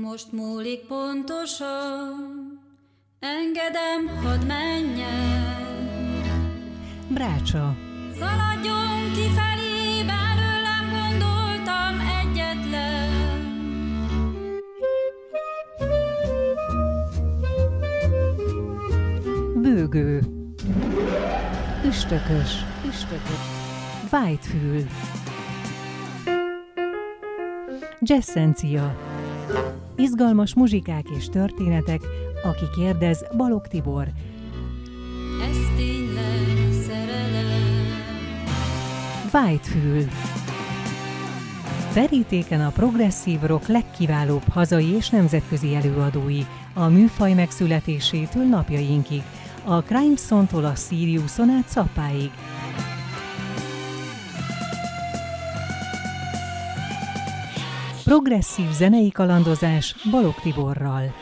Most múlik pontosan, engedem, hadd menjen. Brácsa. Szaladjon kifelé, belőlem gondoltam egyetlen. Bőgő. Üstökös. Üstökös. Vájtfül. Jesszencia. Izgalmas muzsikák és történetek, aki kérdez Balog Tibor. Ez tényleg szerelem. Verítéken a progresszív rock legkiválóbb hazai és nemzetközi előadói, a műfaj megszületésétől napjainkig, a Crimeson-tól a Siriuson át Szappáig. Progresszív zenei kalandozás Balog Tiborral.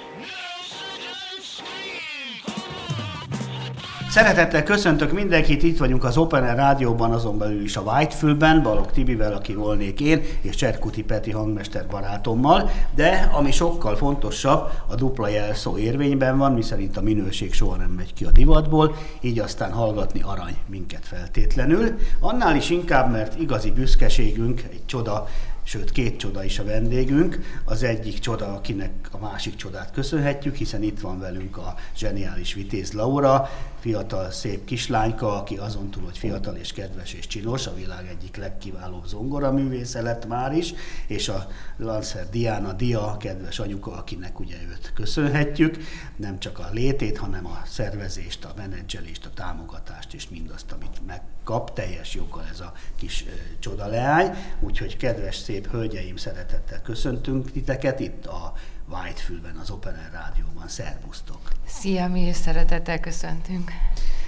Szeretettel köszöntök mindenkit, itt vagyunk az Open Air Rádióban, azon belül is a Whitefülben, Balog Tibivel, aki volnék én, és Cserkuti Peti hangmester barátommal, de ami sokkal fontosabb, a dupla jelszó érvényben van, miszerint a minőség soha nem megy ki a divatból, így aztán hallgatni arany minket feltétlenül. Annál is inkább, mert igazi büszkeségünk, egy csoda sőt két csoda is a vendégünk. Az egyik csoda, akinek a másik csodát köszönhetjük, hiszen itt van velünk a zseniális Vitéz Laura, fiatal, szép kislányka, aki azon túl, hogy fiatal és kedves és csinos, a világ egyik legkiválóbb zongoraművésze lett már is, és a Lancer Diana Dia, kedves anyuka, akinek ugye őt köszönhetjük, nem csak a létét, hanem a szervezést, a menedzselést, a támogatást és mindazt, amit megkap teljes joggal ez a kis ö, csoda leány. Úgyhogy kedves, szép hölgyeim, szeretettel köszöntünk titeket itt a Whitefülben, az Open Air Rádióban. Szervusztok! Szia, mi is szeretettel köszöntünk.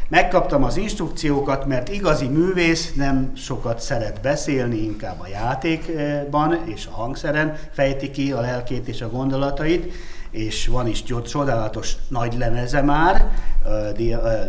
Megkaptam az instrukciókat, mert igazi művész nem sokat szeret beszélni, inkább a játékban és a hangszeren fejti ki a lelkét és a gondolatait, és van is csodálatos nagy lemeze már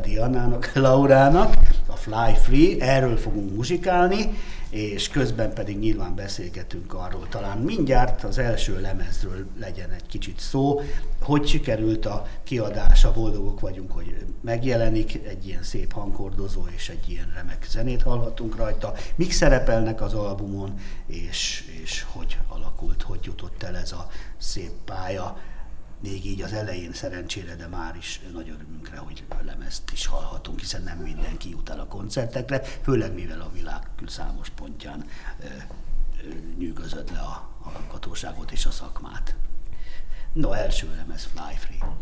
Dianának, Laurának, a Fly Free, erről fogunk muzsikálni, és közben pedig nyilván beszélgetünk arról, talán mindjárt az első lemezről legyen egy kicsit szó, hogy sikerült a kiadása, boldogok vagyunk, hogy megjelenik, egy ilyen szép hangkordozó és egy ilyen remek zenét hallhatunk rajta, mik szerepelnek az albumon, és, és hogy alakult, hogy jutott el ez a szép pálya, még így az elején szerencsére, de már is nagy örömünkre, hogy lemezt is hallhatunk, hiszen nem mindenki jut el a koncertekre, főleg mivel a világ számos pontján ö, ö, nyűgözött le a hallgatóságot és a szakmát. No, első lemez Fly Free.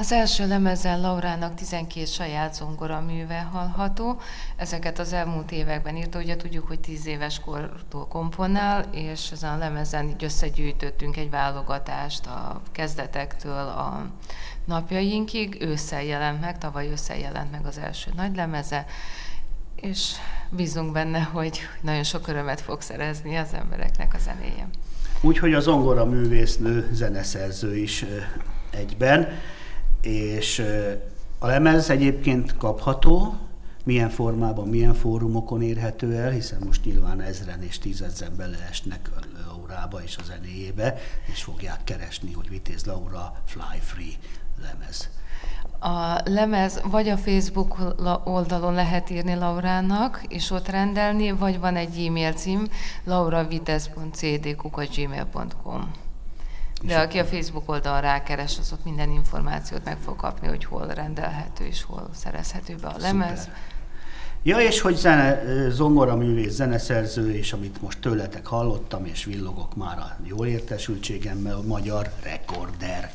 Az első lemezen Laurának 12 saját zongora műve hallható. Ezeket az elmúlt években írta, ugye tudjuk, hogy 10 éves kortól komponál, és ezen a lemezen így összegyűjtöttünk egy válogatást a kezdetektől a napjainkig. Ősszel jelent meg, tavaly ősszel jelent meg az első nagy lemeze, és bízunk benne, hogy nagyon sok örömet fog szerezni az embereknek a zenéje. Úgyhogy a zongora művésznő, zeneszerző is egyben, és a lemez egyébként kapható, milyen formában, milyen fórumokon érhető el, hiszen most nyilván ezren és tízezren beleesnek a Laurába és a zenéjébe, és fogják keresni, hogy Vitéz Laura Fly Free lemez. A lemez vagy a Facebook oldalon lehet írni Laurának, és ott rendelni, vagy van egy e-mail cím, lauravitez.cd.gmail.com. De aki a Facebook oldalon rákeres, az ott minden információt meg fog kapni, hogy hol rendelhető és hol szerezhető be a lemez. Szuper. Ja, és hogy zene, zongora művész, zeneszerző, és amit most tőletek hallottam, és villogok már a jól értesültségemmel, a magyar rekorder.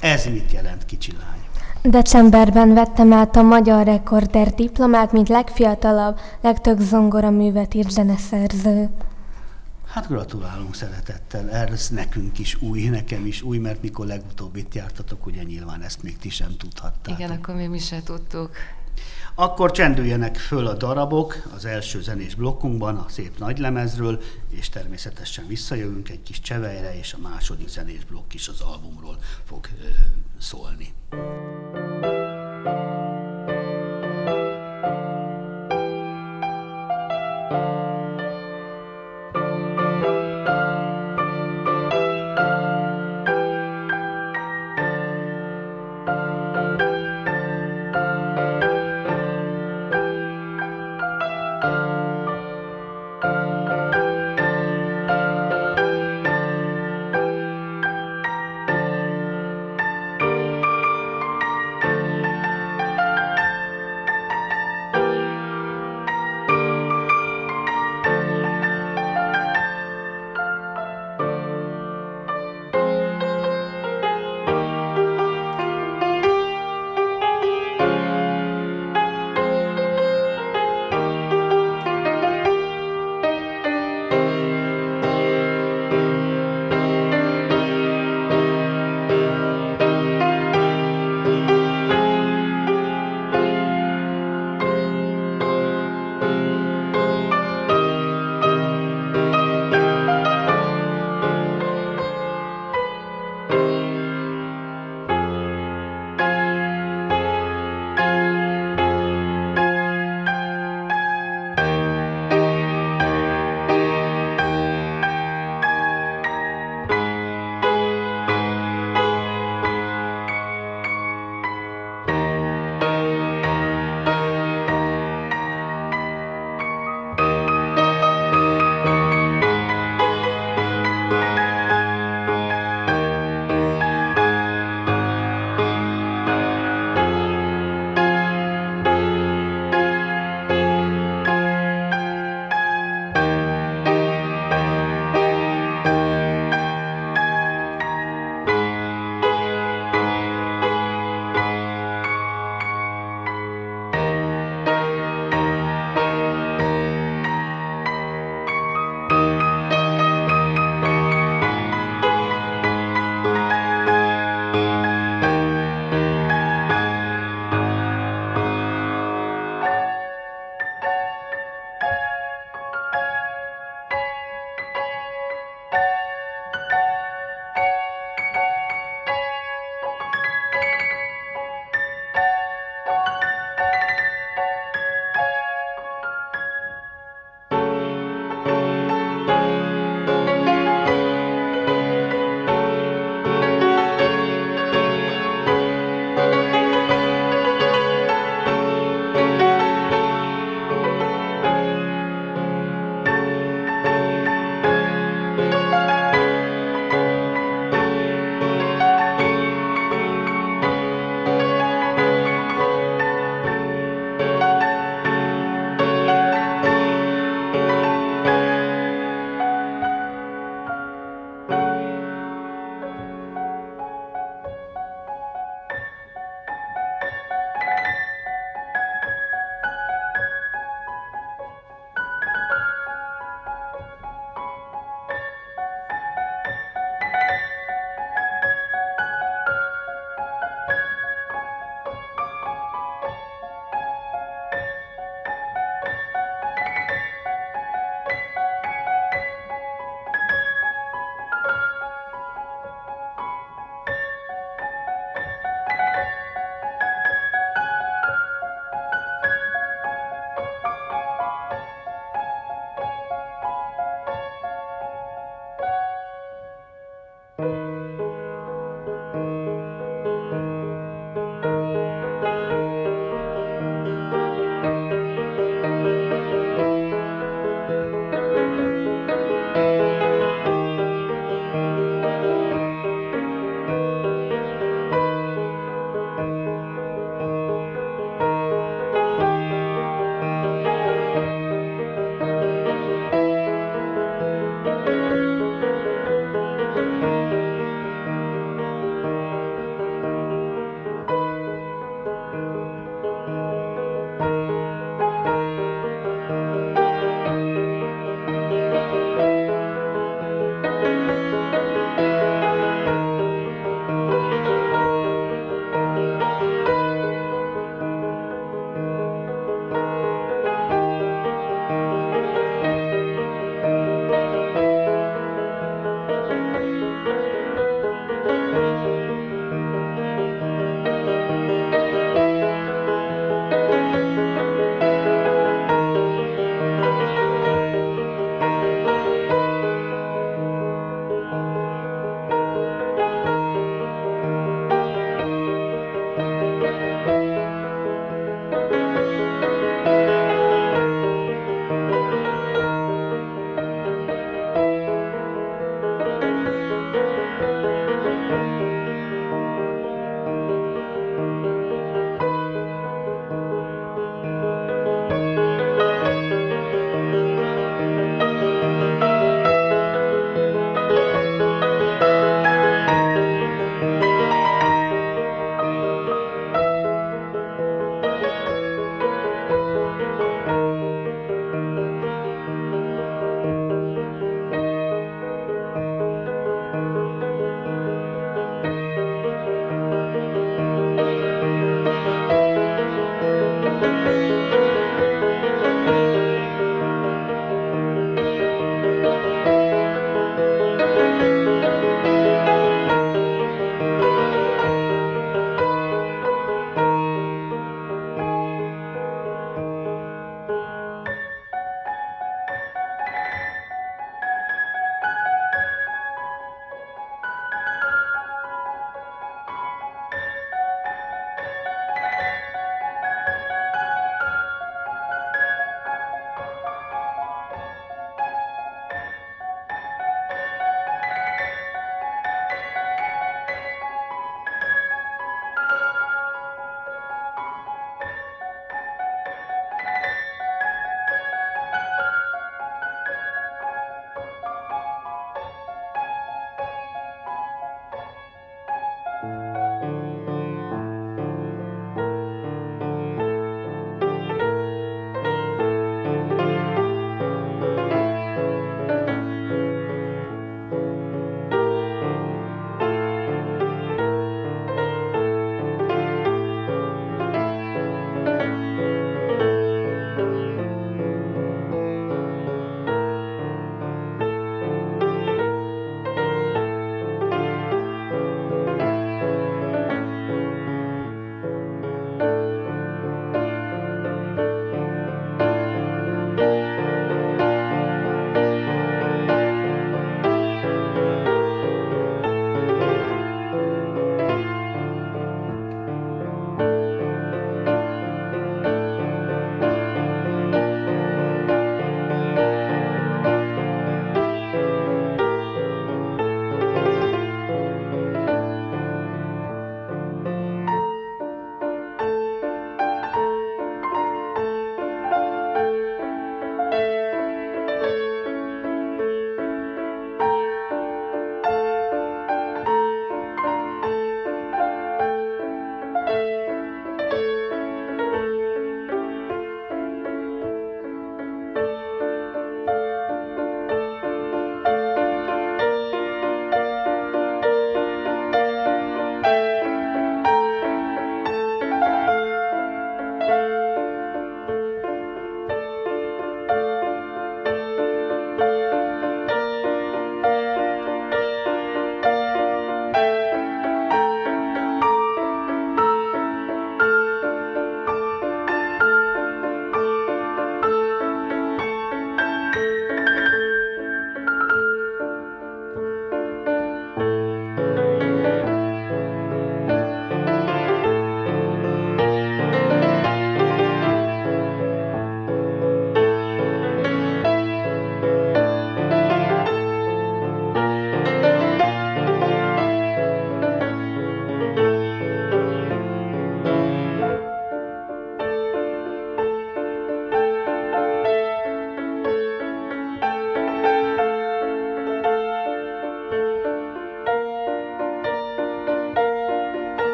Ez mit jelent, kicsi lány? Decemberben vettem át a Magyar Rekorder diplomát, mint legfiatalabb, legtöbb zongora művet írt zeneszerző. Hát gratulálunk szeretettel, ez nekünk is új, nekem is új, mert mikor legutóbb itt jártatok, ugye nyilván ezt még ti sem tudhattátok. Igen, akkor mi, mi se tudtuk. Akkor csendüljenek föl a darabok az első zenés blokkunkban, a szép nagylemezről, és természetesen visszajövünk egy kis csevejre, és a második zenés blokk is az albumról fog ö, szólni.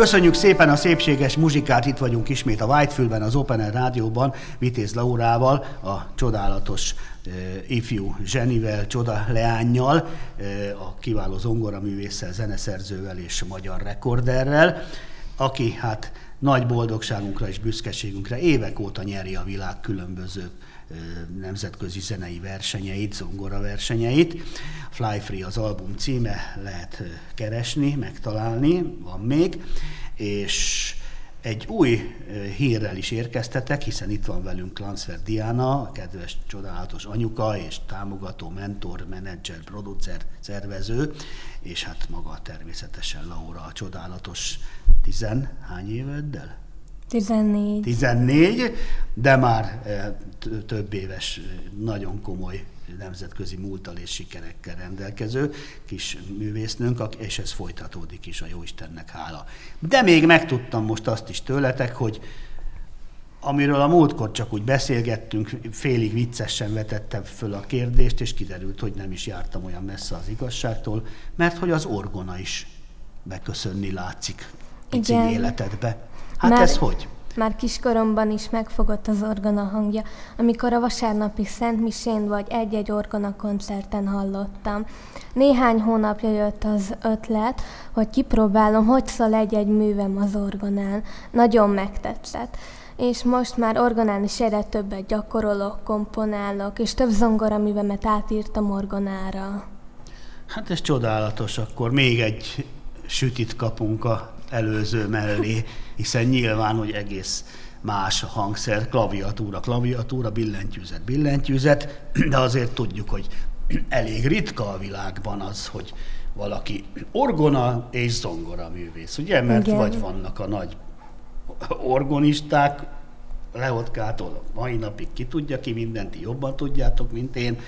Köszönjük szépen a szépséges muzsikát, itt vagyunk ismét a Whitefülben, az Open Air Rádióban, Vitéz Laurával, a csodálatos uh, ifjú zsenivel, csoda leányjal, uh, a kiváló zongoraművésszel, zeneszerzővel és magyar rekorderrel, aki hát nagy boldogságunkra és büszkeségünkre évek óta nyeri a világ különböző nemzetközi zenei versenyeit, zongora versenyeit. Fly Free az album címe, lehet keresni, megtalálni, van még, és egy új hírrel is érkeztetek, hiszen itt van velünk Lansfer Diana, a kedves, csodálatos anyuka és támogató, mentor, menedzser, producer, szervező, és hát maga természetesen Laura, a csodálatos tizenhány éveddel? 14. 14, de már több éves, nagyon komoly nemzetközi múltal és sikerekkel rendelkező kis művésznőnk, és ez folytatódik is, a Jóistennek hála. De még megtudtam most azt is tőletek, hogy amiről a múltkor csak úgy beszélgettünk, félig viccesen vetettem föl a kérdést, és kiderült, hogy nem is jártam olyan messze az igazságtól, mert hogy az orgona is beköszönni látszik pici Igen. életedbe. Hát Már- ez hogy? Már kiskoromban is megfogott az orgona hangja, amikor a vasárnapi Szent Misén vagy egy-egy orgona koncerten hallottam. Néhány hónapja jött az ötlet, hogy kipróbálom, hogy szól egy-egy művem az orgonán. Nagyon megtetszett. És most már orgonán is egyre többet gyakorolok, komponálok, és több zongoraművemet átírtam orgonára. Hát ez csodálatos, akkor még egy sütit kapunk a előző mellé, hiszen nyilván, hogy egész más a hangszer, klaviatúra, klaviatúra, billentyűzet, billentyűzet, de azért tudjuk, hogy elég ritka a világban az, hogy valaki orgona és zongora művész, ugye? Mert Igen. vagy vannak a nagy orgonisták, Leotkától a mai napig ki tudja ki mindent, jobban tudjátok, mint én,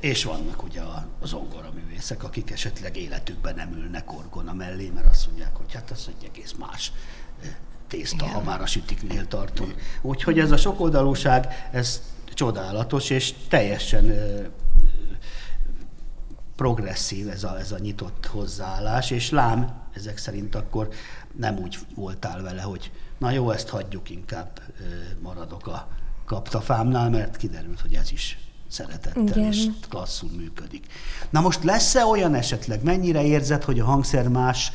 és vannak ugye a a zongoraművészek, akik esetleg életükben nem ülnek orgona mellé, mert azt mondják, hogy hát az egy egész más e, tészta, ha már a sütiknél tartunk. Úgyhogy ez a sokoldalúság, ez csodálatos, és teljesen e, progresszív ez a, ez a nyitott hozzáállás, és lám, ezek szerint akkor nem úgy voltál vele, hogy na jó, ezt hagyjuk, inkább maradok a kaptafámnál, mert kiderült, hogy ez is szeretettel Igen. és klasszul működik. Na most lesz-e olyan esetleg, mennyire érzed, hogy a hangszer más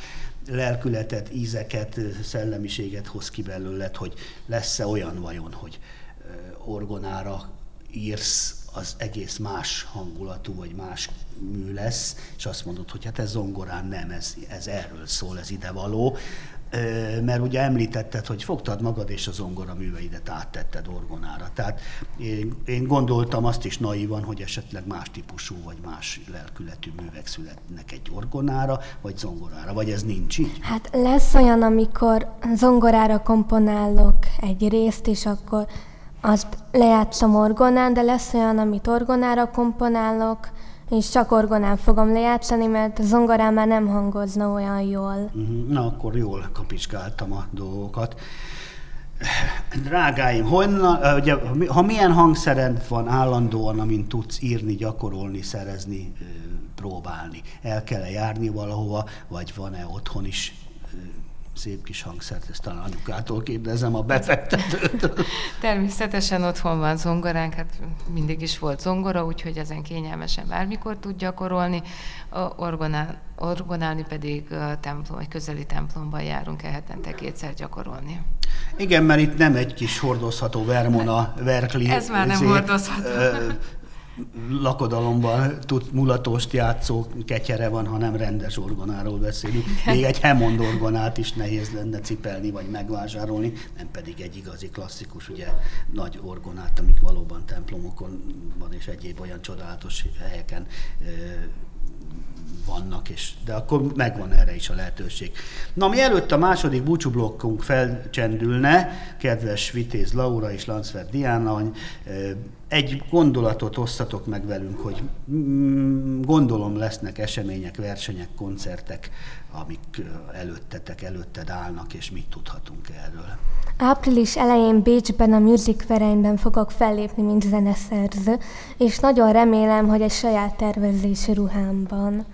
lelkületet, ízeket, szellemiséget hoz ki belőled, hogy lesz-e olyan vajon, hogy orgonára írsz, az egész más hangulatú, vagy más mű lesz, és azt mondod, hogy hát ez zongorán nem, ez, ez erről szól, ez idevaló. Ö, Mert ugye említetted, hogy fogtad magad és a zongora műveidet áttetted orgonára. Tehát én, én gondoltam azt is naívan, hogy esetleg más típusú vagy más lelkületű művek születnek egy orgonára, vagy zongorára, vagy ez nincs így? Hát lesz olyan, amikor zongorára komponálok egy részt, és akkor azt lejátszom orgonán, de lesz olyan, amit orgonára komponálok, és csak orgonán fogom lejátszani, mert a zongorán már nem hangozna olyan jól. Mhm, Na, akkor jól kapicskáltam a dolgokat. Drágáim, honnan, ugye, ha mi- ha milyen hangszered van állandóan, amin tudsz írni, gyakorolni, szerezni, próbálni? El kell-e járni valahova, vagy van-e otthon is szép kis hangszert? Ezt talán anyukától kérdezem, a befektetőtől. Természetesen otthon van zongoránk, hát mindig is volt zongora, úgyhogy ezen kényelmesen bármikor tud gyakorolni. Orgonál, orgonálni pedig templom, vagy közeli templomban járunk el hetente kétszer gyakorolni. Igen, mert itt nem egy kis hordozható Vermona, Verkli... Ez már nem izé, hordozható. Lakodalomban tud mulatost játszó ketyere van, hanem rendes orgonáról beszélünk. Még egy Hammond orgonát is nehéz lenne cipelni vagy megvásárolni, nem pedig egy igazi klasszikus, ugye nagy orgonát, amik valóban templomokon van és egyéb olyan csodálatos helyeken vannak, és, de akkor megvan erre is a lehetőség. Na, mielőtt a második búcsúblokkunk felcsendülne, kedves Vitéz Laura és Lancfer Diana, egy gondolatot osztatok meg velünk, hogy mm, gondolom lesznek események, versenyek, koncertek, amik előttetek, előtted állnak, és mit tudhatunk erről. Április elején Bécsben a Music Vereinben fogok fellépni, mint zeneszerző, és nagyon remélem, hogy egy saját tervezésű ruhámban.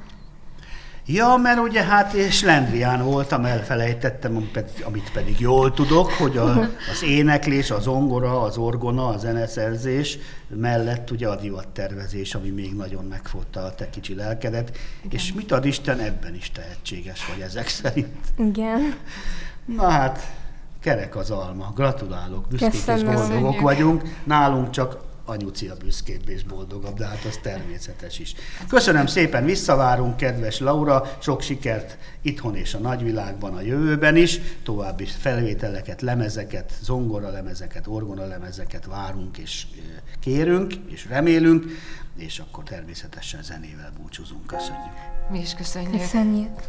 Ja, mert ugye hát és Lendrián voltam, elfelejtettem, amit pedig, amit pedig jól tudok, hogy a, az éneklés, az ongora, az orgona, a zeneszerzés mellett ugye a divattervezés, ami még nagyon megfogta a te kicsi lelkedet, Igen. és mit ad Isten, ebben is tehetséges vagy ezek szerint. Igen. Na hát, kerek az alma. Gratulálok, büszkék és boldogok vagyunk. Nálunk csak anyuci a büszkébb és boldogabb, de hát az természetes is. Köszönöm szépen, visszavárunk, kedves Laura, sok sikert itthon és a nagyvilágban a jövőben is, további felvételeket, lemezeket, zongora lemezeket, orgona lemezeket várunk és kérünk, és remélünk, és akkor természetesen zenével búcsúzunk. Köszönjük. Mi is köszönjük. Köszönjük.